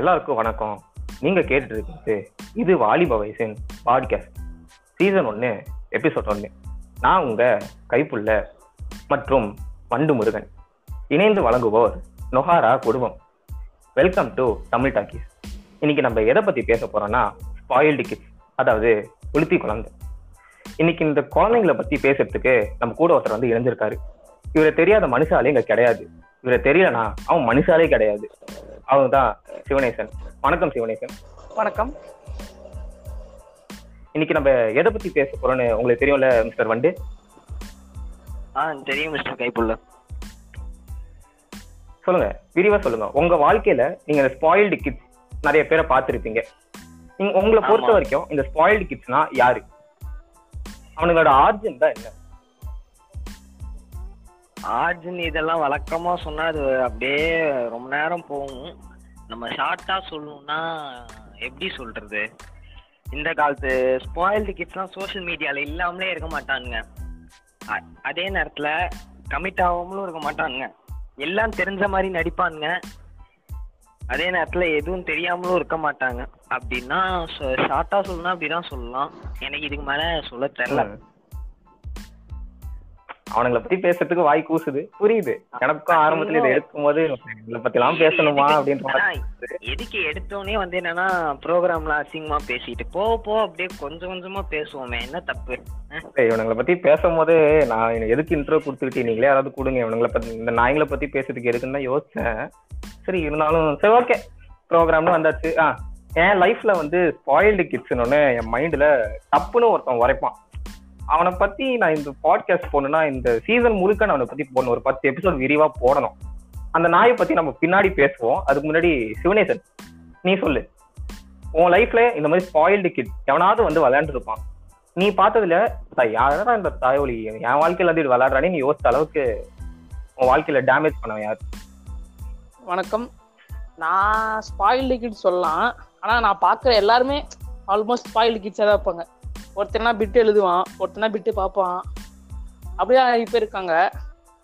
எல்லாருக்கும் வணக்கம். நீங்க கேட்டுட்டு இருக்கிறது இது வாலிப வயசின் பாட்காஸ்ட் சீசன் ஒன்று எபிசோட் ஒன்று நான் உங்க கைப்புள்ள மற்றும் வண்டு முருகன். இணைந்து வழங்குவோர் நொஹாரா குடும்பம். வெல்கம் டு தமிழ் டாக்கிஸ் இன்னைக்கு நம்ம எதை பத்தி பேச போறோம்னா ஸ்பாயில்டு கிட்ஸ் அதாவது உளுத்தி குழந்தை. இன்னைக்கு இந்த குழந்தைங்களை பத்தி பேசுறதுக்கு நம்ம கூட ஒருத்தர் வந்து இணைஞ்சிருக்காரு. இவரை தெரியாத மனுஷாலே இங்க கிடையாது. இவரை தெரியலனா அவன் மனுஷாலே கிடையாது. அவங்க தான் சிவனேசன். வணக்கம் சிவனேசன். வணக்கம். இன்னைக்கு நம்ம எதை பத்தி பேச போறோம்னு உங்களுக்கு தெரியும்ல மிஸ்டர் வண்டு? ஆ தெரியும் மிஸ்டர் கைப்புள்ள. சொல்லுங்க விரிவா சொல்லுங்க. உங்க வாழ்க்கையில நீங்க இந்த ஸ்பாயில்டு கிட்ஸ் நிறைய பேரை பார்த்திருப்பீங்க. உங்களை பொறுத்த. வரைக்கும் இந்த ஸ்பாயில்டு கிட்ஸ்னா யாரு? அவனுங்களோட ஆர்ஜின் தான் என்ன? ஆர்ஜின் இதெல்லாம் வழக்கமா சொன்னா அது அப்படியே ரொம்ப நேரம் போகும். நம்ம ஷார்ட்டா சொல்லணும்னா எப்படி சொல்றது? இந்த காலத்து ஸ்பாயில்டு கிட்ஸ்லாம் சோஷியல் மீடியால இல்லாமலே இருக்க மாட்டானுங்க. அதே நேரத்துல கமிட் ஆகாமலும் இருக்க மாட்டானுங்க. எல்லாம் தெரிஞ்ச மாதிரி நடிப்பானுங்க. அதே நேரத்துல எதுவும் தெரியாமலும் இருக்க மாட்டாங்க. அப்படின்னா ஷார்ட்டா சொல்லணும்னா அப்படிதான் சொல்லலாம். எனக்கு இதுக்கு மேல சொல்ல தெரியல. அவனுங்களை பத்தி பேசுறதுக்கு வாய் கூசுது. புரியுது. எனக்கும் ஆரம்பத்துல இதை எடுக்கும் போது இதை பத்தி எல்லாம் பேசணுமா அப்படின்ற எதுக்கு எடுத்தோடனே வந்து என்னன்னா ப்ரோக்ராம்ல அசிங்கமா பேசிட்டு போக போக அப்படியே கொஞ்சம் கொஞ்சமா பேசுவோமே என்ன தப்பு? இவனுங்களை பத்தி பேசும்போது நான் எனக்கு எதுக்கு இன்ட்ரோ கொடுத்துக்கிட்டு நீங்களே யாராவது கொடுங்க. இவனுங்களை பத்தி இந்த நாய்களை பத்தி பேசுறதுக்கு எதுக்குன்னு தான் யோசிச்சேன். சரி இருந்தாலும் சரி ஓகே ப்ரோக்ராம்னு வந்தாச்சு. ஆ என் லைஃப்ல வந்து ஸ்பாயில்டு கிட்ஸ்னு ஒன்று என் மைண்ட்ல தப்புன்னு ஒருத்தன் உரைப்பான். அவனை பத்தி நான் இந்த பாட்காஸ்ட் போடணும்னா இந்த சீசன் முழுக்க நான் அவனை பத்தி போடணும். ஒரு பத்து எபிசோட் விரிவா போடணும். அந்த நாயை பத்தி நம்ம பின்னாடி பேசுவோம். அதுக்கு முன்னாடி சிவனேசன் நீ சொல்லு. உன் லைஃப்ல இந்த மாதிரி ஸ்பாயில்டு கிட் எவனாவது வந்து விளையாண்டு இருப்பான் நீ பார்த்ததுல யாரா இந்த தாயோலி என் வாழ்க்கையில வந்து இது விளையாடுறானே? நீ யோசித்த அளவுக்கு உன் வாழ்க்கையில டேமேஜ் பண்ணவன் யார்? வணக்கம். நான் ஸ்பாயில்டு கிட் சொல்லலாம். ஆனா நான் பார்க்குற எல்லாருமே ஆல்மோஸ்ட் ஸ்பாயில்டு கிட்ஸா தான் இருப்பாங்க. ஒருத்தனா பிட்டு எழுதுவான் ஒருத்தனா பிட்டு பார்ப்பான். அப்படியே இப்போ இருக்காங்க.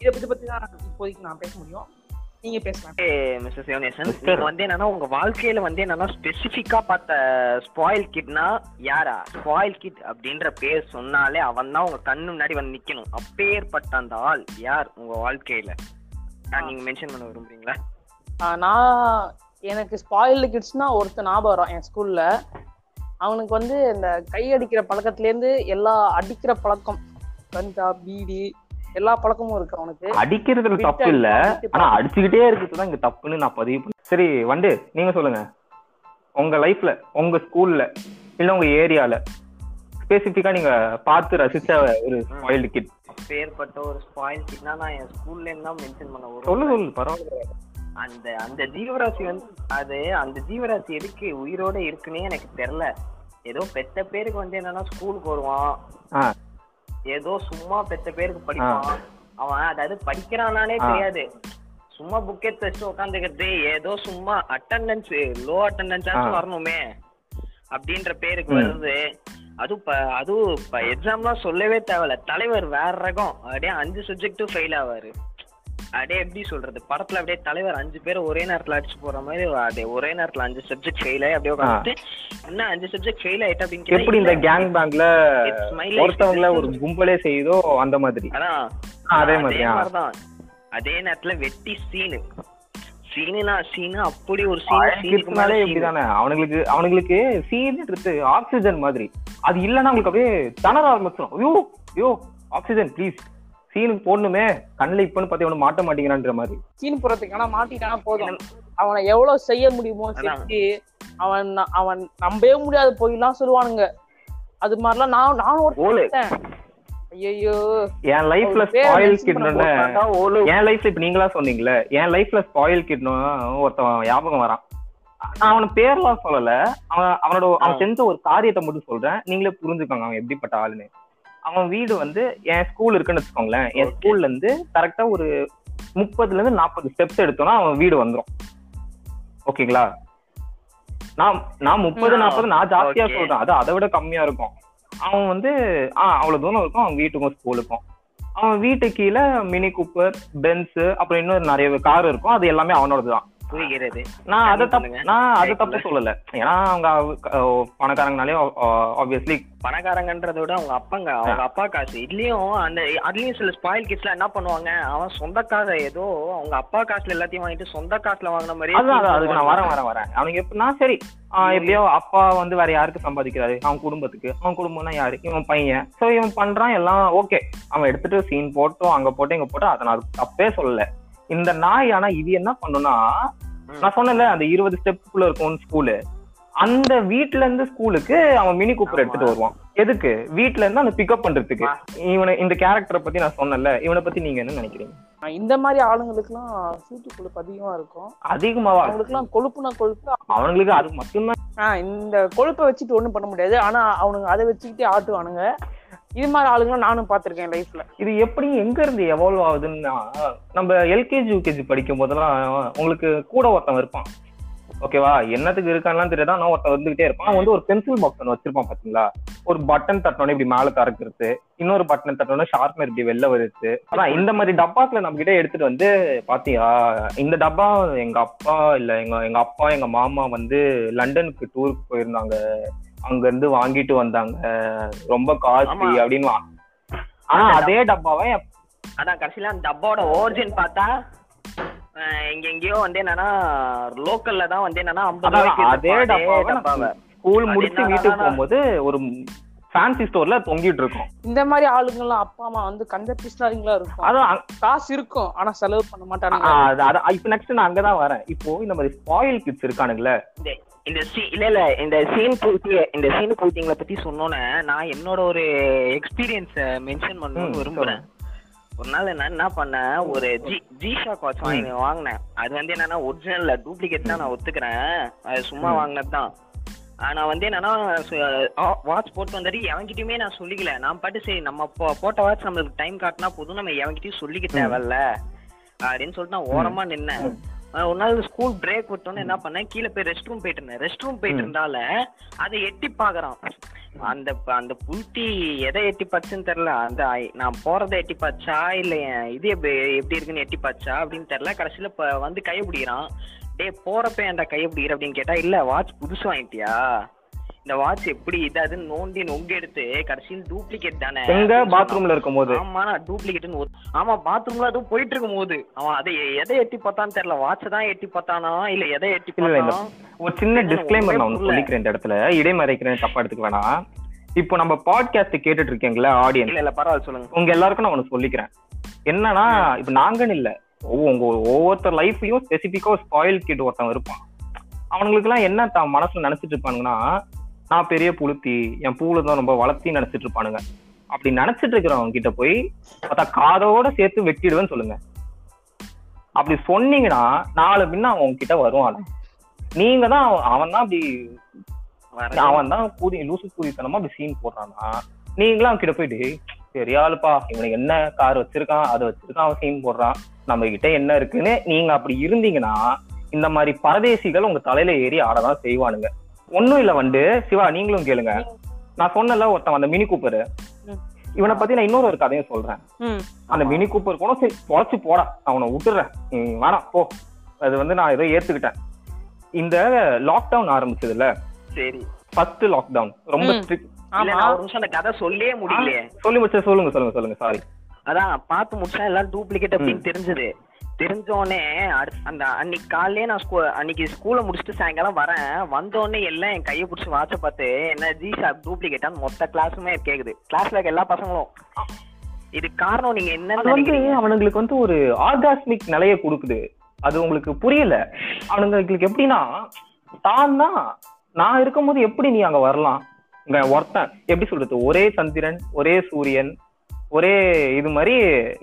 இதை பத்தி பத்தி தான் இப்போதைக்கு நான் பேச முடியும். நீங்க பேசலாம். மிஸ்டர் சிவனேசன் நீங்க வந்து என்னன்னா உங்க வாழ்க்கையில வந்து என்னன்னா ஸ்பெசிபிக்கா பார்த்த ஸ்பாயில் கிட்னா யாரா? ஸ்பாயில் கிட் அப்படின்ற பேர் சொன்னாலே அவன் தான் உங்க கண்ணு முன்னாடி வந்து நிக்கணும். அப்பேற்பட்ட அந்த ஆள் யார் உங்க வாழ்க்கையில? நான் நீங்க மென்ஷன் பண்ண விரும்புறீங்களா? நான் எனக்கு ஸ்பாயில்டு கிட்ஸ்னா ஒருத்தன் ஞாபகம் வரும் என் ஸ்கூல்ல அவனுக்கு வந்து இந்த கை அடிக்கிற பழக்கத்துலேருந்து எல்லா அடிக்கிற பழக்கம் கஞ்சா பீடி எல்லா பழக்கமும் இருக்கு அவனுக்கு. அடிக்கிறதுல தப்பு இல்ல. ஆனா அடிச்சுக்கிட்டே இருக்கிறது தான் இங்க தப்புன்னு நான் பதிவு பண்ணேன் சரி வண்டு நீங்க சொல்லுங்க. உங்க லைஃப்ல உங்க ஸ்கூல்ல இல்ல உங்க ஏரியால ஸ்பெசிபிக்கா நீங்க பார்த்து ரசிச்ச ஒரு ஸ்பாயில்டு கிட் அப்பேற்பட்ட ஒரு ஸ்பாயில் கிட்னா நான் என் ஸ்கூல்ல இருந்து தான் மென்ஷன் பண்ண சொல்லு சொல்லு பரவாயில்ல. அந்த அந்த ஜீவராசி வந்து அது அந்த ஜீவராசி எதுக்கு உயிரோட இருக்குன்னே எனக்கு தெரியல ஏதோ பெத்த பேருக்கு வந்து என்னன்னா ஸ்கூலுக்கு வருவான். ஏதோ சும்மா பெத்த பேருக்கு படிப்பான். அவன் அதாவது படிக்கிறானானே. தெரியாது. சும்மா புக் எடுத்து வச்சுட்டு உட்காந்துக்கிறது ஏதோ சும்மா அட்டெண்டன்ஸ் லோ அட்டெண்டன்ஸாச்சும். வரணுமே அப்படின்ற பேருக்கு. வருது. அதுவும் இப்ப அதுவும் எக்ஸாம்லாம் சொல்லவே தேவையில்ல. தலைவர் வேற ரகம். அப்படியே அஞ்சு சப்ஜெக்டும் ஃபெயில் ஆவாரு. அப்படியே எப்படி சொல்றது? படத்துல அப்படியே தலைவர் அஞ்சு பேரை ஒரே நேரத்துல அடிச்சு போற மாதிரி அப்படியே ஒரே நேரத்துல அஞ்சு சப்ஜெக்ட் ஃபெயில் ஆகி அப்படியே உட்காந்துட்டு என்ன அஞ்சு சப்ஜெக்ட் ஃபெயில் ஆயிட்டா? அப்படின்னு எப்படி இந்த கேங் பேங்க்ல. ஒருத்தவங்கள ஒரு கும்பலே செய்யுதோ அந்த மாதிரி. அதான். அதே மாதிரி, அதே நேரத்துல வெட்டி சீனு சீனுனா சீனு அப்படி ஒரு சீன் இப்படிதானே? அவனுங்களுக்கு அவனுங்களுக்கு சீன்றது ஆக்சிஜன் மாதிரி. அது இல்லைன்னா அவங்களுக்கு அப்படியே தணர ஆரம்பிச்சிடும் ஐயோ ஐயோ ஆக்சிஜன் ப்ளீஸ் சீனுக்கு போடணுமே கண்ணில் இப்பன்னு பார்த்து அவனு மாட்ட மாட்டேங்கிறான்ற மாதிரி. சீன் போறதுக்கு ஆனா மாட்டிட்டானா போதும். அவனை எவ்வளவு செய்ய முடியுமோ. செஞ்சு அவன் அவன் நம்பவே முடியாத போயெல்லாம் சொல்லுவானுங்க. அது மாதிரிலாம் நான் நானும் ஐயோ என் லைஃப்ல ஒரு ஸ்பாயில் கிட்னு என் லைஃப்ல இப்ப நீங்களா சொன்னீங்களே என் லைஃப்ல ஸ்பாயில் கிட்னு ஒருத்தன் ஞாபகம் வரான். நான் அவன பேர்லாம் சொல்லல. அவன் அவனோட அவன். செஞ்ச ஒரு காரியத்தை மட்டும் சொல்றேன். நீங்களே புரிஞ்சுக்கோங்க அவன் எப்படிப்பட்ட ஆளுன்னு. அவன் வீடு வந்து என் ஸ்கூல் இருக்குன்னு வச்சுக்கோங்களேன். என். ஸ்கூல்ல இருந்து கரெக்டா ஒரு முப்பதுல இருந்து நாற்பது ஸ்டெப்ஸ் எடுத்தோம்னா அவன் வீடு வந்துரும். ஓகேங்களா? நான் நான் முப்பது நாற்பது நான் ஜாஸ்தியா. சொல்றேன். அது அதை விட கம்மியா இருக்கும். அவன் வந்து ஆ அவ்வளவு தூரம் இருக்கும். அவன் வீட்டுக்கும் ஸ்கூலுக்கும் அவன் வீட்டு கீழே மினி கூப்பர் பென்ஸ் அப்புறம் இன்னும் நிறைய கார் இருக்கும். அது எல்லாமே அவனோடது தான் புரிகிறது. நான் அதை தப்பு. நான் அதை. தப்பு சொல்லல. ஏன்னா அவங்க பணக்காரங்கனாலே ஆப்வியஸ்லி பணக்காரங்கன்றத விட அவங்க அப்பங்க அவங்க அப்பா காசு. இதுலயும் அந்த அதுலயும் சில ஸ்பாயில் கிட்ஸ்லாம் என்ன பண்ணுவாங்க? அவன் சொந்த காசை ஏதோ அவங்க அப்பா காசுல எல்லாத்தையும் வாங்கிட்டு சொந்த காசுல வாங்கின அதான், அதுக்கு நான். வரேன் வரேன் வரேன். அவனுக்கு எப்படின்னா சரி. எப்படியோ அப்பா வந்து வேற யாருக்கு சம்பாதிக்கிறாரு? அவன் குடும்பத்துக்கு. அவன் குடும்பம்னா யாரு? இவன் பையன். சோ இவன் பண்றான் எல்லாம் ஓகே அவன் எடுத்துட்டு சீன் போட்டோம் அங்க போட்டு இங்க போட்டு அதை நான் தப்பே சொல்லல. இந்த நாய் ஆனா இது என்ன பண்ணுனா. நான் சொன்னேன்ல அந்த இருபது ஸ்டெப்புக்குள்ள இருக்கும் ஸ்கூலு அந்த வீட்ல இருந்து ஸ்கூலுக்கு அவன் மினி கூப்பர். எடுத்துட்டு வருவான். எதுக்கு? வீட்ல இருந்து அந்த பிக்கப் பண்றதுக்கு. இவனை இந்த கேரக்டரை பத்தி நான் சொன்னேன்ல இவனை பத்தி நீங்க என்ன நினைக்கிறீங்க? இந்த மாதிரி ஆளுங்களுக்குலாம் சூட்டு கொழுப்பு அதிகமா இருக்கும். அதிகமாவா? அவங்களுக்குலாம் கொழுப்புனா கொழுப்பு. அவனுங்களுக்கு அது மட்டும்தான். ஆஹ் இந்த கொழுப்பை வச்சுட்டு ஒண்ணும் பண்ண முடியாது. ஆனா அவனுங்க அதை வச்சுக்கிட்டே ஆட்டுவானுங்க. இது மாதிரி ஆளுங்களும் நானும் பார்த்திருக்கேன் லைஃப்ல இது எப்படி எங்க இருந்து எவால்வ் ஆகுதுன்னா நம்ம எல்கேஜி யூகேஜி படிக்கும் போதெல்லாம் உங்களுக்கு கூட ஒருத்தன் இருப்பான். ஓகேவா என்னத்துக்கு இருக்கான்லாம் தெரியாது. நான் ஒருத்தன் வந்துகிட்டே இருப்பான். அவன் வந்து ஒரு பென்சில் பாக்ஸ் ஒன்று வச்சிருப்பான் பாத்தீங்களா? ஒரு பட்டன் தட்டணும் இப்படி மேல திறக்கிறது இன்னொரு பட்டன் தட்டணும் ஷார்ப்னர் இப்படி வெளில வருது ஆனா இந்த மாதிரி டப்பாக்களை நம்ம கிட்ட எடுத்துட்டு வந்து பாத்தியா? இந்த டப்பா எங்க அப்பா இல்ல எங்க எங்க அப்பா எங்க மாமா வந்து லண்டனுக்கு டூருக்கு போயிருந்தாங்க. அங்க இருந்து வாங்கிட்டு வந்தாங்க. ரொம்ப காஸ்ட்லி. அப்படின்னு ஆனா அதே டப்பாவை? அதான் கடைசியில அந்த டப்பாவோட ஓரிஜின் பார்த்தா அஹ், இங்க எங்கேயோ வந்து என்னன்னா லோக்கல்ல தான் வந்து என்னன்னா அதே டப்பாவை டப்பாவை. ஸ்கூல் முடிச்சு வீட்டுக்கு போகும்போது ஒரு ஃபேன்சி ஸ்டோர்ல தொங்கிட்டு இருக்கும். இந்த மாதிரி ஆளுங்கெல்லாம் அப்பா அம்மா வந்து கஞ்ச பிஸ்னாரிங்களா இருக்கும். அதான் காசு இருக்கும் ஆனா செலவு பண்ண ஆ, மாட்டானுங்க அது- அது- இப்ப நெக்ஸ்ட் நான் அங்கதான் வரேன். இப்போ இந்த மாதிரி ஸ்பாயில் கிட்ஸ் இருக்கானுங்களே. இந்த சீ- இல்ல இல்ல இந்த சீன் பூட்டி இந்த சீன் பூட்டிங்களை பத்தி சொன்னோன்னே நான் என்னோட ஒரு எக்ஸ்பீரியன்ஸ மென்ஷன் பண்ணணும்னு விரும்புறேன். ஒரு நாள் நான் என்ன பண்ணேன் ஒரு ஜி ஜி ஷாக் வாட்ச் வாங்கி வாங்கினேன். அது வந்து என்னன்னா ஒரிஜினல்ல டூப்ளிகேட் தான் நான் ஒத்துக்கிறேன். அது சும்மா. வாங்கினது தான். நான் வந்து என்னன்னா வாட்ச் போட்டு வந்தாரு எவன்கிட்டயுமே நான் சொல்லிக்கல. நான் பாட்டு சரி நம்ம போட்ட வாட்ச் நம்மளுக்கு டைம் காட்டினா போதும் நம்ம எவன்கிட்டயும் சொல்லிக்க. தேவையில்ல. அப்படின்னு சொல்லிட்டு நான் ஓரமா நின்னேன். ஒரு நாள் ஸ்கூல் பிரேக் விட்டோன்னு என்ன பண்ணேன்? கீழே போய் ரெஸ்ட் ரூம் போயிட்டு இருந்தேன். ரெஸ்ட் ரூம் போயிட்டு. இருந்தால அதை எட்டி பாக்குறான் அந்த அந்த புல்ட்டி எதை எட்டி பாச்சுன்னு தெரியல. அந்த நான் போறதை எட்டி பாச்சா இல்ல இது எப்படி எப்படி இருக்குன்னு எட்டி பாச்சா அப்படின்னு தெரியல. கடைசியில வந்து கையை பிடிக்கிறான். டேய் போறப்ப ஏன்டா கையை பிடிக்கிற அப்படின்னு கேட்டா இல்ல வாட்ச் புதுசு வாங்கிட்டியா? இந்த வாட்ச் எப்படி இது அதுன்னு நோண்டி நொங்க எடுத்து கடைசியில் டூப்ளிகேட் தானே? எங்க. பாத்ரூம்ல இருக்கும்போது? ஆமா நான் டூப்ளிகேட்னு ஆமா பாத்ரூம்ல அதுவும் போயிட்டு இருக்கும் போது அவன் அதை எதை எட்டி பார்த்தான்னு தெரியல. வாட்ச் தான் எட்டி பார்த்தானா? இல்ல எதை எட்டி பார்த்தானா? ஒரு சின்ன டிஸ்க்ளைமர் நான் ஒன்று சொல்லிக்கிறேன் இந்த இடத்துல. இடைமறைக்கிறேன் தப்பா எடுத்துக்க வேணாம். இப்போ நம்ம பாட்காஸ்ட் கேட்டுட்டு இருக்கீங்களா ஆடியன்ஸ் இல்ல இல்ல பரவாயில்ல சொல்லுங்க. உங்க எல்லாருக்கும் நான் ஒன்று சொல்லிக்கிறேன். என்னன்னா இப்ப நாங்கன்னு இல்ல. உங்க ஒவ்வொருத்தர் லைஃப்லயும் ஸ்பெசிபிக்கா ஸ்பாயில் கிட் ஒருத்தன் இருப்பான். அவனுங்களுக்கு எல்லாம் என்ன மனசுல நினைச்சிட்டு இருப்பானுங்கன்னா நான் பெரிய புளுத்தி என் பூல தான் ரொம்ப வளர்த்தி நினைச்சிட்டு இருப்பானுங்க. அப்படி நினைச்சிட்டு இருக்கிறவங்க கிட்ட போய் பார்த்தா காதோட சேர்த்து வெட்டிடுவேன்னு சொல்லுங்க. அப்படி சொன்னீங்கன்னா நாலு பின்ன அவன் உங்ககிட்ட வருவான். நீங்க தான் அவன் தான் அப்படி. அவன் தான் கூதி லூசு கூதித்தனமா அப்படி சீன் போடுறான்னா நீங்களும் அவன் கிட்ட போயிட்டு பெரிய ஆளுப்பா இவனுக்கு என்ன கார் வச்சிருக்கான் அதை வச்சிருக்கான் அவன் சீன் போடுறான். நம்ம கிட்ட என்ன இருக்குன்னு நீங்க அப்படி இருந்தீங்கன்னா இந்த மாதிரி பரதேசிகள் உங்க தலையில ஏறி ஆடதான் செய்வானுங்க. ஒண்ணும் இல்ல வந்து சிவா நீங்களும் கேளுங்க. நான் சொன்னல ஒருத்தன் அந்த மினி கூப்பர். இவனை பத்தி நான் இன்னொரு ஒரு கதையும் சொல்றேன். அந்த. மினி கூப்பர் கூட சரி பொழைச்சு போடா. அவனை விட்டுறேன். நீ வேணாம் போ. அது வந்து நான் ஏதோ ஏத்துக்கிட்டேன். இந்த லாக்டவுன் ஆரம்பிச்சதுல சரி. ஃபர்ஸ்ட் லாக்டவுன் ரொம்ப. ஸ்ட்ரிக்ட் கதை சொல்லியே முடியலையே. சொல்லி முடிச்ச சொல்லுங்க சொல்லுங்க சொல்லுங்க சாரி அதான் பார்த்து முடிச்சா எல்லாம் டூப்ளிகேட் அப்படின்னு தெரிஞ்சது. தெரிஞ்சோடனே அந்த அன்னைக்கு காலையிலே நான் ஸ்கூ அன்னைக்கு ஸ்கூலை முடிச்சுட்டு சாயங்காலம் வரேன். வந்தோடனே எல்லாம் என் கையை பிடிச்சி வாட்ச பார்த்து என்ன ஜி ஷாப் டூப்ளிகேட்டான்னு மொத்த கிளாஸுமே கேக்குது. கிளாஸ்ல இருக்க எல்லா பசங்களும். இது காரணம் நீங்க என்னன்னு வந்து அவனுங்களுக்கு வந்து ஒரு ஆர்காஸ்மிக் நிலைய கொடுக்குது. அது உங்களுக்கு புரியல. அவனுங்களுக்கு எப்படின்னா தான் தான் நான் இருக்கும்போது எப்படி நீ அங்க வரலாம்? இங்க ஒருத்தன். எப்படி சொல்றது? ஒரே சந்திரன் ஒரே சூரியன் ஒரே இது மாதிரி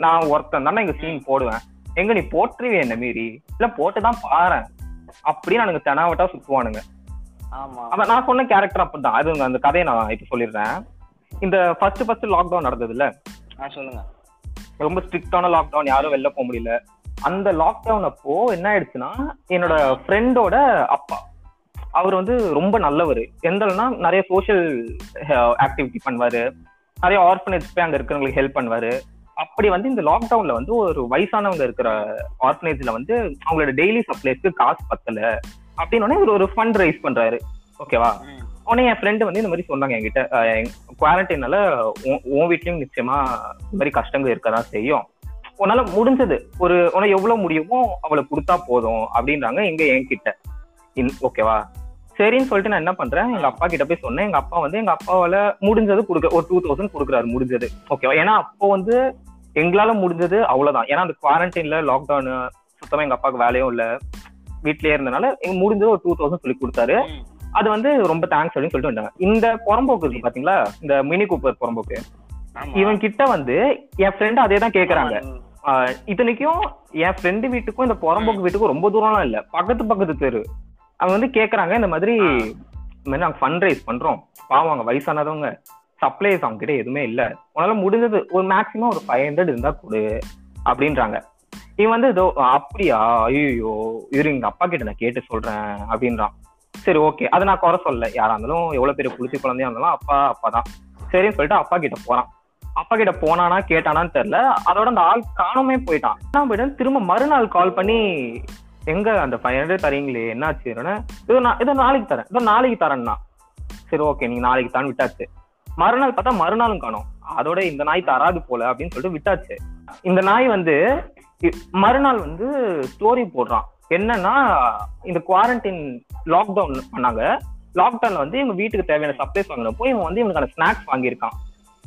நான் ஒருத்தன் தானே இங்க சீன் போடுவேன். எங்க நீ போட்டுருவே என்ன மீறி? இல்ல போட்டுதான் பாரேன் அப்படின்னு எனக்கு தெனாவட்டா சுத்துவானுங்க. ஆமா. அதான் நான் சொன்ன கேரக்டர் அப்படிதான். அது அந்த கதையை நான் இப்ப சொல்லிடுறேன். இந்த ஃபர்ஸ்ட் ஃபர்ஸ்ட் லாக்டவுன் நடந்ததுல சொல்லுங்க. ரொம்ப ஸ்ட்ரிக்டான லாக்டவுன் யாரும் வெளில போக முடியல. அந்த லாக்டவுன் அப்போ என்ன ஆயிடுச்சுன்னா என்னோட ஃப்ரெண்டோட அப்பா. அவர் வந்து ரொம்ப நல்லவர். எந்தனா நிறைய சோஷியல் ஆக்டிவிட்டி பண்ணுவாரு. நிறைய ஆர்ஃபனேஜ் போய் அங்க இருக்கிறவங்களுக்கு ஹெல்ப் பண்ணுவாரு. அப்படி வந்து இந்த லாக்டவுன்ல வந்து ஒரு வயசானவங்க இருக்கிற ஆர்ஃபனேஜ்ல வந்து அவங்களோட டெய்லி சப்ளைஸ்க்கு காசு பத்தல. அப்படின்னு இவர் ஒரு ஃபண்ட் ரைஸ் பண்றாரு ஓகேவா. உடனே என் ஃப்ரெண்டு வந்து இந்த மாதிரி சொன்னாங்க என்கிட்ட குவாரண்டைனால உன் வீட்லயும் நிச்சயமா இந்த மாதிரி கஷ்டங்கள் இருக்கதான் செய்யும். உன்னால முடிஞ்சது. ஒரு உனக்கு எவ்வளவு முடியுமோ அவளை கொடுத்தா போதும். அப்படின்றாங்க எங்க என்கிட்ட. ஓகேவா சரின்னு சொல்லிட்டு நான் என்ன பண்றேன்? எங்க அப்பா கிட்ட போய் சொன்னேன். எங்க அப்பா வந்து எங்க அப்பாவால முடிஞ்சது கொடுக்க ஒரு டூ தௌசண்ட் கொடுக்குறாரு முடிஞ்சது. ஓகேவா ஏன்னா அப்போ வந்து எங்களால முடிஞ்சது அவ்வளவுதான். ஏன்னா அந்த குவாரண்டைன்ல லாக்டவுன் சுத்தமா எங்க அப்பாவுக்கு வேலையும் இல்ல. வீட்லயே இருந்தனால எங்க முடிஞ்சது ஒரு டூ தௌசண்ட் சொல்லி கொடுத்தாரு. அது வந்து ரொம்ப தேங்க்ஸ் அப்படின்னு சொல்லிட்டு வந்தாங்க. இந்த புறம்போக்கு இருக்கு பாத்தீங்களா? இந்த மினி கூப்பர் புறம்போக்கு. இவன் கிட்ட வந்து என் ஃப்ரெண்ட் அதே தான் கேக்குறாங்க. இத்தனைக்கும் என் ஃப்ரெண்டு வீட்டுக்கும் இந்த புறம்போக்கு வீட்டுக்கும் ரொம்ப தூரம்லாம் இல்ல. பக்கத்து பக்கத்து தெரு. அவங்க வந்து கேக்குறாங்க இந்த மாதிரி. இந்த மாதிரி நாங்க ஃபண்ட் ரைஸ் பண்றோம். பாவம் அவங்க வயசானவங்க. சப்ளைஸ் அவங்க கிட்ட எதுவுமே இல்ல. உன்னால முடிஞ்சது ஒரு மேக்ஸிமம் ஒரு ஃபைவ் ஹண்ட்ரட் இருந்தா கொடு அப்படின்றாங்க. இவன் வந்து இதோ அப்படியா? ஐயோ இரு எங்க அப்பா கிட்ட நான் கேட்டு சொல்றேன் அப்படின்றான். சரி ஓகே அதை நான் குறை சொல்ல யாரா இருந்தாலும் எவ்வளவு பெரிய புளிச்சி குழந்தையா இருந்தாலும் அப்பா அப்பா தான் சரின்னு சொல்லிட்டு அப்பா கிட்ட போறான். அப்பா கிட்ட போனானா கேட்டானான்னு தெரியல. அதோட அந்த ஆள் காணாமே போயிட்டான். நான் போயிட்டு திரும்ப மறுநாள் கால் பண்ணி எங்க அந்த ஃபைவ் ஹண்ட்ரட் தரீங்களே என்னாச்சு இது நான் இதை நாளைக்கு தரேன். இதோ நாளைக்கு தரேன்னா. சரி ஓகே நீங்க நாளைக்கு தான் விட்டாச்சு. மறுநாள் பார்த்தா மறுநாளும் காணோம். அதோட இந்த நாய் தராது போல அப்படின்னு சொல்லிட்டு விட்டாச்சு. இந்த நாய் வந்து மறுநாள் வந்து ஸ்டோரி போடுறான். என்னன்னா இந்த குவாரண்டைன் லாக்டவுன் பண்ணாங்க. லாக்டவுன்ல வந்து இவங்க வீட்டுக்கு தேவையான சப்ளைஸ் வாங்கினப்போ இவன் வந்து இவனுக்கான ஸ்நாக்ஸ் வாங்கியிருக்கான்.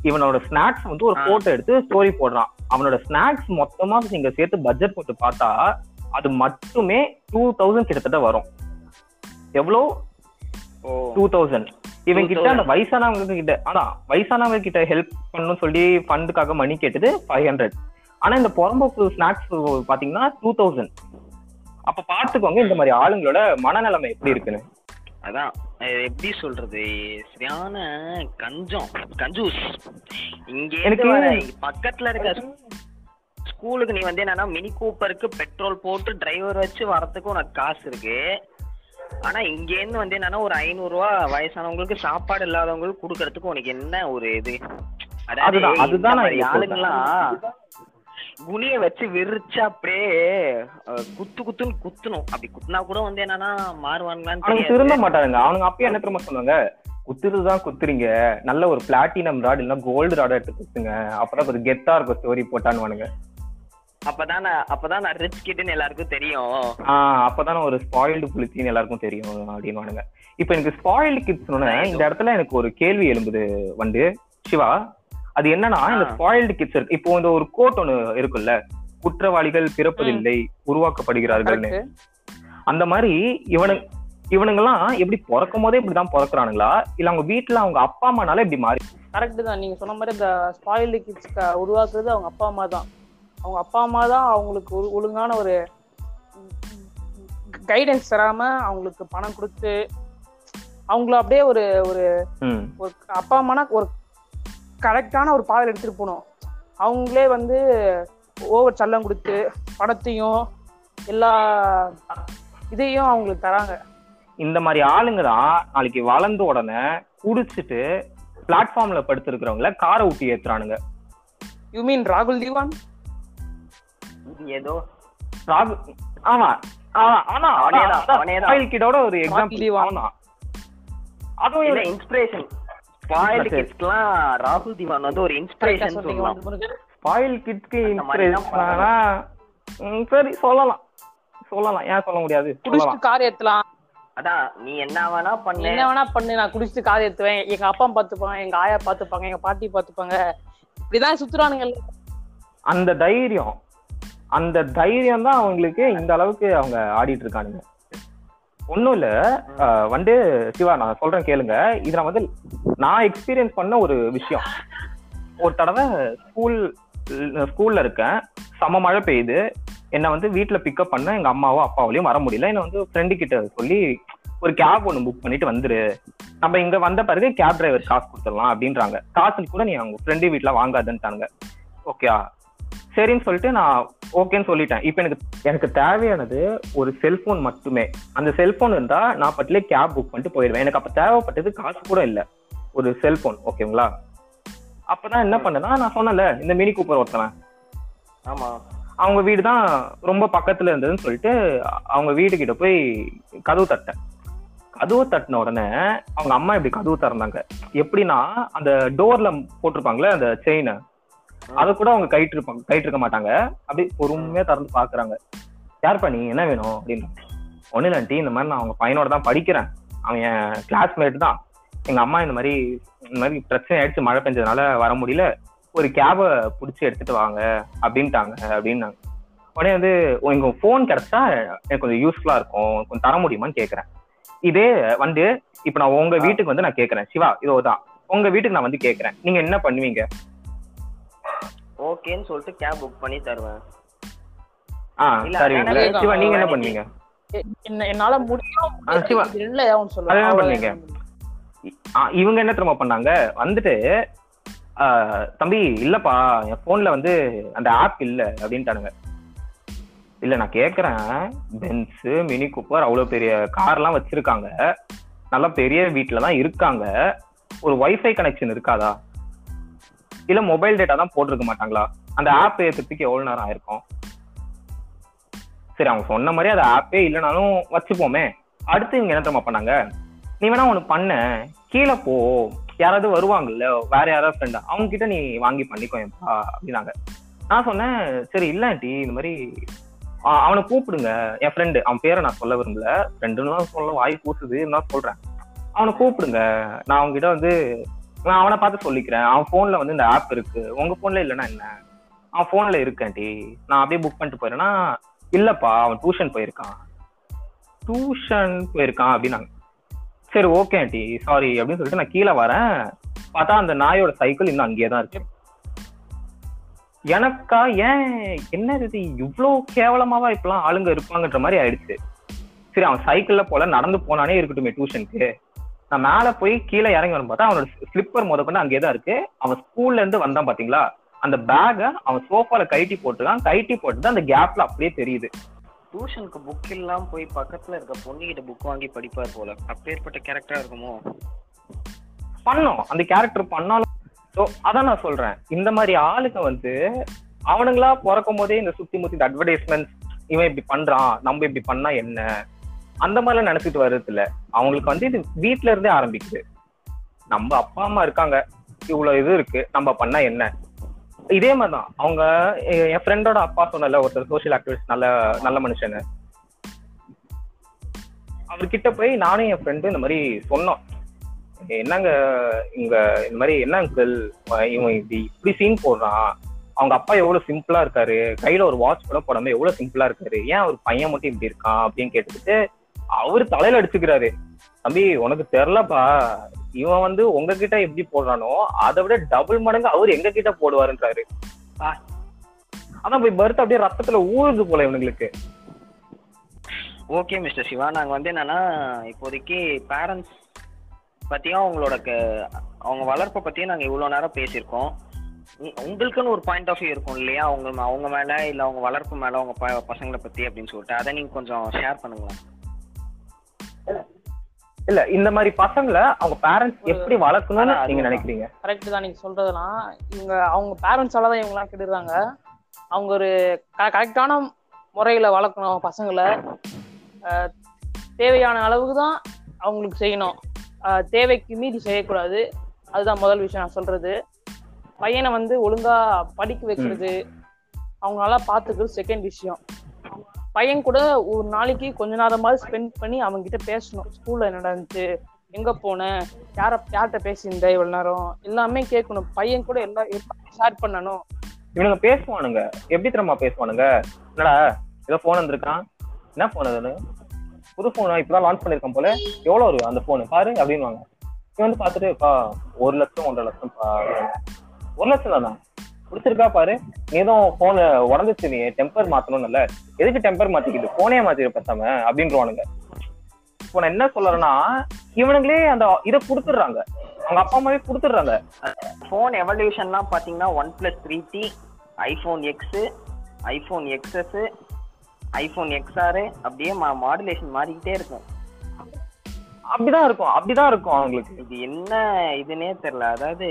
இவனோட ஸ்நாக்ஸ் வந்து ஒரு. போட்டோ எடுத்து ஸ்டோரி போடுறான். அவனோட ஸ்நாக்ஸ் மொத்தமா நீங்க சேர்த்து பட்ஜெட் போட்டு பார்த்தா அது மட்டுமே டூ தௌசண்ட் கிட்டத்தட்ட வரும். எவ்வளோ. டூ தௌசண்ட் இவன் கிட்ட 2000. அந்த வயசானவங்க கிட்ட ஆனா வயசானவங்க கிட்ட ஹெல்ப் பண்ணணும்னு சொல்லி ஃபண்டுக்காக மணி கேட்டது ஃபைவ் ஹண்ட்ரட் ஆனா இந்த புறம்போக்கு ஸ்நாக்ஸ் பாத்தீங்கன்னா டூ தௌசண்ட் அப்ப பாத்துக்கோங்க இந்த மாதிரி ஆளுங்களோட மனநிலைமை எப்படி இருக்குன்னு. அதான் எப்படி சொல்றது? சரியான கஞ்சம் கஞ்சூஸ். இங்க எனக்கு பக்கத்துல இருக்க ஸ்கூலுக்கு நீ வந்து என்னன்னா மினி கூப்பருக்கு பெட்ரோல் போட்டு டிரைவர் வச்சு வரதுக்கு உனக்கு காசு இருக்கு. ஆனா இங்க இருந்து வந்து என்னன்னா ஒரு ஐநூறு ரூபா வயசானவங்களுக்கு சாப்பாடு இல்லாதவங்களுக்கு கொடுக்கறதுக்கு உனக்கு என்ன ஒரு இது? அதாவது. ஆளுங்கெல்லாம் குனிய வச்சு விரிச்சு அப்படியே குத்து குத்துன்னு குத்தணும். அப்படி குத்துனா கூட வந்து என்னன்னா தெரியாது. திருந்த மாட்டானுங்க. அவனுங்க அப்பயே என்ன தெரியுமா சொன்னாங்க? குத்துறதுதான் குத்துறீங்க. நல்ல ஒரு பிளாட்டினம் ராட் இல்லைன்னா கோல்டு ராட் எடுத்து குத்துங்க. அப்பதான் ஒரு கெத்தா இருக்கும் ஸ்டோரி போட்டான்னு அப்பதான் அப்பதான் நான் ரிச் கிட்னு எல்லாருக்கும் தெரியும். ஆஹ் அப்பதான் ஒரு ஸ்பாயில்டு புளிச்சின்னு எல்லாருக்கும் தெரியும் அப்படின்னு இப்ப எனக்கு ஸ்பாயில்டு கிட்ஸ் இந்த இடத்துல எனக்கு ஒரு கேள்வி எழும்புது வந்து சிவா அது என்னன்னா இந்த. ஸ்பாயில்டு கிட்ஸ் இருக்கு இப்போ இந்த ஒரு கோட் ஒண்ணு இருக்குல்ல குற்றவாளிகள் பிறப்பதில்லை உருவாக்கப்படுகிறார்கள்னு. அந்த மாதிரி இவனு இவனுங்கெல்லாம் எப்படி பிறக்கும் போதே இப்படிதான் பிறக்குறானுங்களா? இல்ல அவங்க வீட்டுல அவங்க அப்பா அம்மானால இப்படி மாறி கரெக்ட் தான் நீங்க சொன்ன மாதிரி இந்த ஸ்பாயில்டு கிட்ஸ் உருவாக்குறது அவங்க அப்பா அம்மா தான். அவங்க அப்பா அம்மா தான் அவங்களுக்கு ஒரு ஒழுங்கான ஒரு கைடன்ஸ் தராம அவங்களுக்கு பணம் கொடுத்து அவங்கள அப்படியே ஒரு ஒரு அப்பா அம்மானா ஒரு கரெக்டான ஒரு பாதையில் எடுத்துட்டு போகணும். அவங்களே வந்து ஓவர் சல்லம் கொடுத்து பணத்தையும் எல்லா இதையும் அவங்களுக்கு தராங்க. இந்த மாதிரி ஆளுங்க தான் நாளைக்கு வளர்ந்த உடனே குடிச்சிட்டு பிளாட்ஃபார்ம்ல படுத்திருக்கிறவங்கள காரை ஊட்டி ஏத்துறானுங்க. யூ மீன் ராகுல் தீவான்? ஏதோ ராகு ஆமா ஆமா ஆனா. ஸ்பாயில் கிட்டோட ஒரு எக்ஸாம்பிள். அவன்தான் அதுவும் இல்ல இன்ஸ்பிரேஷன் ஸ்பாயில்டு சரி. கிட்ஸ்க்குலாம் ராகுல் திவான் வந்து ஒரு இன்ஸ்பிரேஷன் சொல்லலாம். ஸ்பாயில் கிட்ஸ்க்கு இன்ஸ்பிரேஷன் சரி சொல்லலாம். சொல்லலாம். ஏன் சொல்ல முடியாது? குடிச்சிட்டு கார் ஏத்தலாம். அதான் நீ என்ன வேணா பண்ணு. என்ன வேணா பண்ணு. நான் குடிச்சிட்டு கார் ஏத்துவேன். எங்க அப்பா பாத்துப்பாங்க எங்க ஆயா பாத்துப்பாங்க எங்க பாட்டி பாத்துப்பாங்க. இப்படிதான் சுத்துறானுங்க அந்த தைரியம் அந்த தைரியம் தான் அவங்களுக்கு இந்த அளவுக்கு அவங்க ஆடிட்டு இருக்கானுங்க. ஒண்ணும் இல்ல வந்து சிவா நான் சொல்றேன் கேளுங்க. இது நான் வந்து நான் எக்ஸ்பீரியன்ஸ் பண்ண ஒரு விஷயம். ஒரு தடவை ஸ்கூல் ஸ்கூல்ல இருக்கேன். செம மழை பெய்யுது. என்னை வந்து வீட்டுல பிக்கப் பண்ண எங்க அம்மாவோ அப்பாவாலையும் வர முடியல. என்ன வந்து ஃப்ரெண்டு கிட்ட சொல்லி ஒரு கேப் ஒன்று புக் பண்ணிட்டு வந்துரு. நம்ம இங்க வந்த பிறகு கேப் டிரைவர் காசு கொடுத்துடலாம் அப்படின்றாங்க. காசு கூட நீ அவங்க ஃப்ரெண்டு வீட்டுல வாங்காதுன்ட்டானுங்க. ஓகே சரின்னு சொல்லிட்டு நான் ஓகேன்னு சொல்லிட்டேன். இப்போ எனக்கு எனக்கு தேவையானது ஒரு செல்போன் மட்டுமே. அந்த செல்போன் இருந்தா நான் பட்டிலே கேப் புக் பண்ணிட்டு போயிடுவேன். எனக்கு அப்ப தேவைப்பட்டது காசு கூட இல்லை. ஒரு செல்போன் ஓகேங்களா? அப்பதான் என்ன பண்ணேன்னா நான் சொன்னேன்ல இந்த மினி கூப்பர் ஒருத்தவன். ஆமா. அவங்க வீடு தான் ரொம்ப பக்கத்துல இருந்ததுன்னு சொல்லிட்டு அவங்க வீடு கிட்ட போய் கதவு தட்டேன். கதவு தட்டின உடனே அவங்க அம்மா இப்படி கதவு திறந்தாங்க. எப்படின்னா அந்த டோர்ல போட்டிருப்பாங்களே அந்த செயின் அதை கூட அவங்க கைட்டு இருப்பாங்க கைட்டு இருக்க மாட்டாங்க. அப்படியே பொறுமையா திறந்து பாக்குறாங்க. யார் பண்ணி? என்ன வேணும்? அப்படின்னு. ஒண்ணு இல்லை இந்த மாதிரி நான் அவங்க பையனோட தான் படிக்கிறேன். அவன் என் கிளாஸ்மேட் தான். எங்க அம்மா இந்த மாதிரி இந்த மாதிரி பிரச்சனை ஆயிடுச்சு மழை பெஞ்சதுனால வர முடியல. ஒரு கேபை பிடிச்சி எடுத்துட்டு வாங்க அப்படின்ட்டாங்க அப்படின்னாங்க. உடனே வந்து உங்க ஃபோன் கிடைச்சா எனக்கு கொஞ்சம் யூஸ்ஃபுல்லா இருக்கும். கொஞ்சம் தர முடியுமான்னு கேக்குறேன். இதே வந்து இப்ப நான் உங்க வீட்டுக்கு வந்து நான் கேக்குறேன். சிவா இதோ தான் உங்க வீட்டுக்கு நான் வந்து கேக்குறேன். நீங்க என்ன பண்ணுவீங்க? ஓகேன்னு சொல்லிட்டு கேப் புக் பண்ணி தருவேன். ஆ சிவா நீங்க என்ன. பண்ணுவீங்க? என்னால முடியும் சிவா. இல்ல அவன் சொல்ல. என்ன? ஆ, இவங்க என்ன தெரியுமா பண்ணாங்க? வந்துட்டு தம்பி இல்லப்பா என் போன்ல வந்து அந்த ஆப் இல்ல அப்படின்ட்டானுங்க. இல்ல நான் கேக்குறேன். பென்ஸ் மினி கூப்பர் அவ்வளவு பெரிய கார்லாம் வச்சிருக்காங்க. நல்ல பெரிய வீட்டுல தான் இருக்காங்க. ஒரு வைஃபை கனெக்ஷன் இருக்காதா? இல்ல மொபைல் டேட்டா தான் போட்டிருக்க மாட்டாங்களா? அந்த ஆப் ஏத்துறதுக்கு எவ்வளவு நேரம் ஆயிருக்கும்? சரி அவங்க சொன்ன மாதிரி அது ஆப்பே இல்லைனாலும் வச்சுப்போமே. அடுத்து இவங்க என்ன தெரியுமா பண்ணாங்க? நீ வேணா ஒண்ணு பண்ண. கீழே போ. யாராவது வருவாங்கல்ல வேற யாராவது ஃப்ரெண்டா அவங்க கிட்ட நீ வாங்கி பண்ணிக்கோயப்பா அப்படின்னாங்க. நான் சொன்னேன் சரி இல்லாட்டி இந்த மாதிரி அவனை கூப்பிடுங்க. என் ஃப்ரெண்டு அவன் பேரை நான் சொல்ல விரும்பல. ஃப்ரெண்டுலாம் சொல்ல வாய் கூசுது இருந்தாலும் சொல்றேன். அவனை கூப்பிடுங்க. நான் அவன்கிட்ட வந்து நான் அவனை பார்த்து சொல்லிக்கிறேன். அவன் போன்ல வந்து இந்த ஆப் இருக்கு. உங்க போன்ல இல்லைன்னா என்ன? அவன் போன்ல இருக்கேன்டி. நான் அப்படியே புக் பண்ணிட்டு போயிடுறேன்னா இல்லப்பா அவன் டியூஷன் போயிருக்கான். டியூஷன் போயிருக்கான் அப்படின்னாங்க. சரி ஓகே ஆண்டி. சாரி அப்படின்னு சொல்லிட்டு நான் கீழே வரேன். பார்த்தா அந்த நாயோட சைக்கிள் இன்னும் அங்கேயே தான் இருக்கு. எனக்கா? ஏன்? என்ன இது? இவ்வளோ கேவலமாவா இப்பெல்லாம் ஆளுங்க இருப்பாங்கன்ற மாதிரி ஆயிடுச்சு. சரி அவன் சைக்கிள்ல போல நடந்து போனானே இருக்கட்டுமே டியூஷனுக்கு நான் மேல போய் கீழே இறங்கி வரும் பார்த்தா அவனோட ஸ்லிப்பர் முத கொண்டு அங்கேயே தான் இருக்கு. அவன் ஸ்கூல்ல இருந்து வந்தான் பாத்தீங்களா அந்த பேக்கை அவன் சோஃபால கைட்டி போட்டுருக்கான். கைட்டி போட்டு அந்த கேப்ல அப்படியே தெரியுது. டியூஷனுக்கு புக் எல்லாம் போய் பக்கத்துல இருக்க பொண்ணுகிட்ட புக் வாங்கி படிப்பார் போல. அப்பேற்பட்ட கேரக்டரா இருக்குமோ? பண்ணோம். அந்த கேரக்டர் பண்ணாலும் ஸோ அதான் நான் சொல்றேன். இந்த மாதிரி ஆளுங்க வந்து அவனுங்களா பிறக்கும் போதே இந்த சுத்தி முத்தி இந்த அட்வர்டைஸ்மெண்ட் இவன் இப்படி பண்றான் நம்ம இப்படி பண்ணா என்ன? அந்த மாதிரிலாம் நினைச்சிட்டு வர்றது இல்ல அவங்களுக்கு வந்து இது வீட்டுல இருந்தே ஆரம்பிக்குது. நம்ம அப்பா அம்மா இருக்காங்க. இவ்வளவு இது இருக்கு. நம்ம பண்ணா என்ன? இதே மாதிரிதான். அவங்க என் ஃப்ரெண்டோட அப்பா சொன்னல ஒருத்தர் சோசியல் ஆக்டிவிஸ்ட் நல்ல நல்ல மனுஷனு அவர்கிட்ட போய் நானும் என் ஃப்ரெண்டும் இந்த மாதிரி சொன்னோம். என்னங்க இங்க இந்த மாதிரி என்ன அங்கிள் இவன் இப்படி இப்படி சீன் போடுறான். அவங்க அப்பா எவ்வளவு சிம்பிளா இருக்காரு? கையில ஒரு வாட்ச் கூட போடாம எவ்வளவு சிம்பிளா இருக்காரு? ஏன் ஒரு பையன் மட்டும் இப்படி இருக்கான்? அப்படின்னு கேட்டுக்கிட்டு அவரு தலையில அடிச்சுக்கிறாரு. தம்பி உனக்கு தெரிலப்பா. இவன் வந்து உங்ககிட்ட எப்படி போடுறானோ அதை விட டபுள் மடங்கு அவர் எங்க கிட்ட போடுவாருன்றாரு அதான் போய் பர்த் அப்படியே ரத்தத்துல ஊறுது போல இவனுங்களுக்கு. Okay mister Shiva. நாங்க வந்து என்னன்னா இப்போதைக்கு பேரண்ட்ஸ் பத்தியும் அவங்களோட க- அவங்க வளர்ப்பை பத்தியும் நாங்க இவ்வளவு நேரம் பேசியிருக்கோம். உங்களுக்குன்னு ஒரு பாயிண்ட் ஆஃப் வியூ இருக்கும் இல்லையா? அவங்க அவங்க மேல இல்ல அவங்க வளர்ப்பு மேல அவங்க ப- பசங்களை பத்தி அப்படின்னு சொல்லிட்டு. அதை நீங்க கொஞ்சம் ஷேர் பண்ணுங்களேன். இல்ல இந்த மாதிரி பசங்களை அவங்க பேரண்ட்ஸ் எப்படி வளர்க்கணும்னு நீங்க. நினைக்கிறீங்க? கரெக்ட் தான் நீங்க சொல்றதெல்லாம் இவங்க அவங்க பேரண்ட்ஸால தான் இவங்கெல்லாம் கெடுறாங்க. அவங்க ஒரு கரெக்டான முறையில வளர்க்கணும் பசங்களை. அஹ், தேவையான அளவுக்கு தான் அவங்களுக்கு செய்யணும். தேவைக்கு மீறி செய்யக்கூடாது. அதுதான் முதல் விஷயம் நான் சொல்றது. பையனை வந்து ஒழுங்கா படிக்க வைக்கிறது. அவங்க நல்லா பார்த்துக்கிறது செகண்ட் விஷயம். பையன் கூட ஒரு நாளைக்கு கொஞ்ச நேரமாவது ஸ்பெண்ட் பண்ணி அவங்க கிட்ட பேசணும் ஸ்கூல்ல நடந்துச்சு? எங்க போனேன் யார யார்கிட்ட பேசியிருந்த இவ்வளவு நேரம்? எல்லாமே கேட்கணும். பையன் கூட எல்லாம் ஷேர் பண்ணணும். இவனுங்க பேசுவானுங்க. எப்படி தெரியுமா பேசுவானுங்க? என்னடா ஏதோ போன் வந்திருக்கான். என்ன போன் அது? புது போன் இப்பதான் லான்ச் பண்ணிருக்கேன் போல. எவ்வளவு வரும் அந்த போன் பாரு அப்படின்வாங்க இவன் வந்து பாத்துட்டு "பா, ஒரு லட்சம் ஒன்றரை லட்சம் பா ஒரு லட்சம் தானா பிடிச்சிருக்கா பாரு. ஏதோ போன உடஞ்சிச்சு நீ டெம்பர் மாத்தணும்ல எதுக்கு டெம்பர் மாத்திக்கிட்டு போனே மாத்திரு பேசாம அப்படின்றவானுங்க. இப்போ நான் என்ன சொல்றேன்னா இவனுங்களே அந்த இதை கொடுத்துடுறாங்க. அவங்க அப்பா அம்மாவே கொடுத்துடுறாங்க. ஃபோன் எவல்யூஷன்லாம் பார்த்தீங்கன்னா OnePlus three T iPhone X iPhone XS iPhone XR அப்படியே மா மாடுலேஷன் மாறிக்கிட்டே இருக்கும். அப்படிதான் இருக்கும் அப்படிதான் இருக்கும் அவங்களுக்கு. இது என்ன இதுனே தெரியல. அதாவது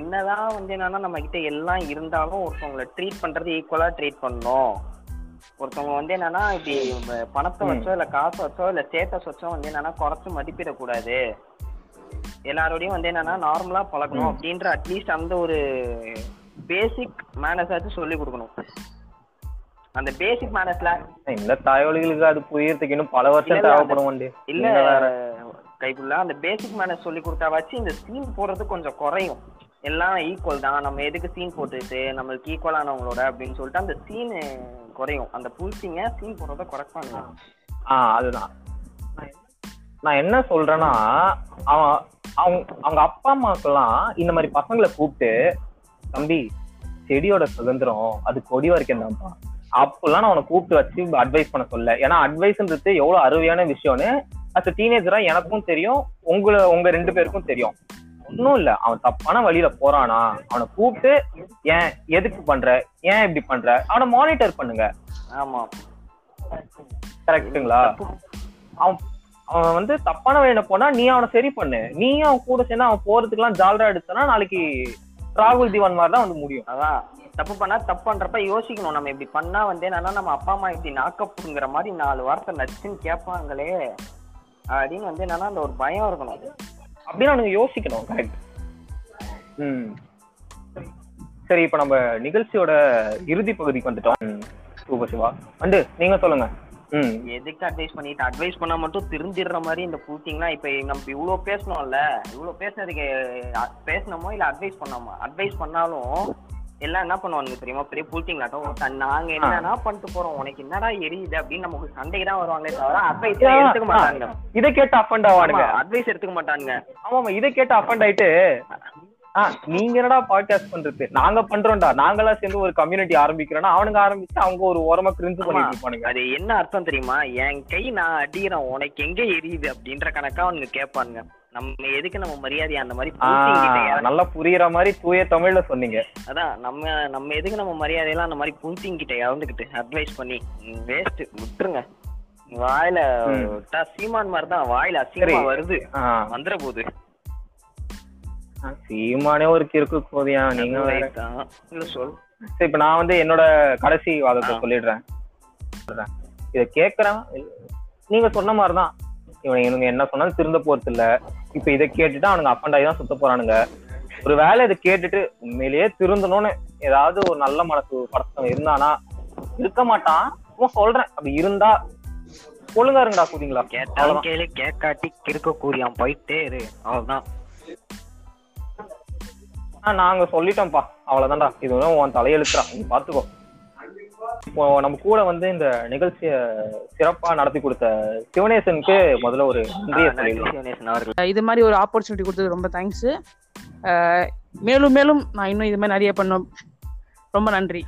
என்னதான் வந்து என்னன்னா நம்ம கிட்ட எல்லாம் இருந்தாலும் ஒருத்தவங்களை ட்ரீட் பண்றது ஈக்குவலா ட்ரீட் பண்ணணும். ஒருத்தவங்க வந்து என்னன்னா இப்படி பணத்தை. வச்சோ இல்ல காசு வச்சோ இல்ல ஸ்டேட்டஸ் வச்சோ வந்து என்னன்னா குறைச்சு மதிப்பிடக்கூடாது. எல்லாரோடையும் வந்து என்னன்னா நார்மலா பழகணும். அப்படின்ற அட்லீஸ்ட் அந்த ஒரு பேசிக் மேனஸ் ஆச்சும் சொல்லி கொடுக்கணும். அந்த பேசிக் மேனஸ்ல இந்த தாய்வழிகளுக்கு அது புரியறதுக்கு இன்னும் பல வருஷம் தேவைப்படும் வண்டி. இல்ல கைக்குள்ள அந்த பேசிக் மேனஸ் சொல்லி கொடுத்தா வச்சு இந்த சீன் போடுறது கொஞ்சம் குறையும். எல்லாம் ஈக்குவல் தான். நம்ம எதுக்கு சீன் போட்டுட்டு நம்மளுக்கு ஈக்குவலானவங்களோட அப்படின்னு சொல்லிட்டு அந்த சீன் குறையும். அந்த புல்சிங்க சீன் போடுறத குறைப்பாங்க ஆ அதுதான். நான் என்ன சொல்றேன்னா அவன் அவங்க அவங்க அப்பா அம்மாக்கெல்லாம் இந்த மாதிரி பசங்களை கூப்பிட்டு தம்பி செடியோட சுதந்திரம் அது கொடி வரைக்கும் தான்ப்பா. அப்பெல்லாம் நான் அவனை கூப்பிட்டு வச்சு அட்வைஸ் பண்ண சொல்ல ஏன்னா அட்வைஸ்ன்றது எவ்வளவு அருமையான விஷயம்னு அஸ் டீனேஜரா எனக்கும் தெரியும் உங்களை உங்க ரெண்டு பேருக்கும் தெரியும். ஒன்றும் இல்ல. அவன் தப்பான வழியில போறானா அவனை கூப்பிட்டு ஏன் எதுக்கு பண்ற? ஏன் இப்படி பண்ற? அவனை மானிட்டர் பண்ணுங்க. ஆமா. கரெக்ட்டுங்களா? அவன் அவன் வந்து தப்பான வழியில போனா நீ அவனை சரி பண்ணு. நீ அவன் கூட சேர்ந்து அவன் போறதுக்கெல்லாம் ஜாலரா எடுத்தனா நாளைக்கு ராகுல் திவான் மாதிரி தான் வந்து முடியும். அதான். தப்பு பண்ணா தப்பு பண்றப்ப யோசிக்கணும். நம்ம இப்படி பண்ணா வந்து என்னன்னா நம்ம அப்பா அம்மா இப்படி நாக்கப்புங்கிற மாதிரி நாலு வார்த்தை நச்சுன்னு கேட்பாங்களே. அப்படின்னு வந்து என்னன்னா அந்த ஒரு பயம் இருக்கணும். அப்படின்னு அவனுக்கு யோசிக்கணும் கரெக்ட் ம். சரி இப்ப நம்ம நிகழ்ச்சியோட இறுதி பகுதிக்கு வந்துட்டோம். சூப்பர் சிவா. வந்து நீங்க சொல்லுங்க. ம். எதுக்கு அட்வைஸ் பண்ணிட்டு அட்வைஸ் பண்ணா மட்டும் திருந்திடுற மாதிரி இந்த பூட்டிங்லாம் இப்ப நம்ம இவ்வளவு பேசணும்ல இவ்வளவு பேசுனதுக்கு பேசணுமோ இல்ல அட்வைஸ் பண்ணாமோ அட்வைஸ் பண்ணாலும் எல்லாம் என்ன பண்ணுவானுங்க தெரியுமா? பெரிய பூட்டிங்களாட்டம் நாங்க என்னன்னா பண்ணிட்டு போறோம். உனக்கு என்னடா எரியுது அப்படின்னு நமக்கு சண்டைக்கு தான் வருவாங்களே தவிர அட்வைஸ் எடுத்துக்க மாட்டாங்க இதை கேட்டு அஃபண்ட் ஆவானுங்க. அட்வைஸ் எடுத்துக்க மாட்டாங்க ஆமாமா இதை கேட்டு அஃபண்ட் ஆயிட்டு நீங்க என்னடா பாட்காஸ்ட் பண்றது? நாங்க பண்றோம்டா. நாங்களா சேர்ந்து ஒரு கம்யூனிட்டி ஆரம்பிக்கிறோம்னா அவனுங்க ஆரம்பிச்சு அவங்க ஒரு ஓரமா கிரிஞ்சு பண்ணிட்டு இருப்பானுங்க. அது என்ன அர்த்தம் தெரியுமா? என் கை நான் அடிக்கிறேன். உனக்கு எங்க எரியுது அப்படின்ற கணக்கா அவனுங்க கேட்பானுங்க. நம்ம எதுக்கு நம்ம மரியாதை அந்த மாதிரி நல்லா புரியுற மாதிரி தூய தமிழ்ல சொன்னீங்க. அதான் நம்ம நம்ம எதுக்கு நம்ம மரியாதையெல்லாம் அந்த மாதிரி பூட்டிங் கிட்ட இறந்துக்கிட்டு அட்வைஸ் பண்ணி வேஸ்ட் விட்டுருங்க. வாயில. விட்டா சீமான் மாதிரி தான் வாயில அசிங்கமா. வருது. வந்துட போகுது சீமானே ஒரு கிறுக்கு போதியா நீங்க சொல். இப்ப நான் வந்து என்னோட கடைசி வாதத்தை. சொல்லிடுறேன். இத கேக்குறேன். நீங்க சொன்ன மாதிரிதான். இவன் இவனுங்க என்ன சொன்னாலும் திருந்த போறது இல்ல இப்ப இதை கேட்டுட்டு அவனுங்க அப்பண்டாய் தான் சுத்த போறானுங்க. ஒரு வேலை இதை கேட்டுட்டு உண்மையிலேயே திருந்தணும்னு ஏதாவது ஒரு நல்ல மனசு படத்தம் இருந்தானா? இருக்க மாட்டான். சொல்றேன். அப்படி இருந்தா ஒழுங்கா இருங்கடா கூதிங்களா. கேட்டாலும் கேளு கேட்காட்டி கிறுக்க கூறியான் போயிட்டே இரு. அவ்வளவுதான். நாங்க சொல்லிட்டோம்ப்பா அவ்வளவுதான்டா. இது உன் தலையெழுத்துறா நீ பாத்துக்கோ. இப்போ நம்ம கூட வந்து இந்த நிகழ்ச்சிய சிறப்பா நடத்தி கொடுத்த சிவனேசனுக்கு முதல்ல ஒரு இது மாதிரி ஒரு ஆப்பர்ச்சுனிட்டி கொடுத்தது ரொம்ப தேங்க்ஸ் மேலும் மேலும் நான் இன்னும் இது மாதிரி நிறைய பண்ண ரொம்ப நன்றி.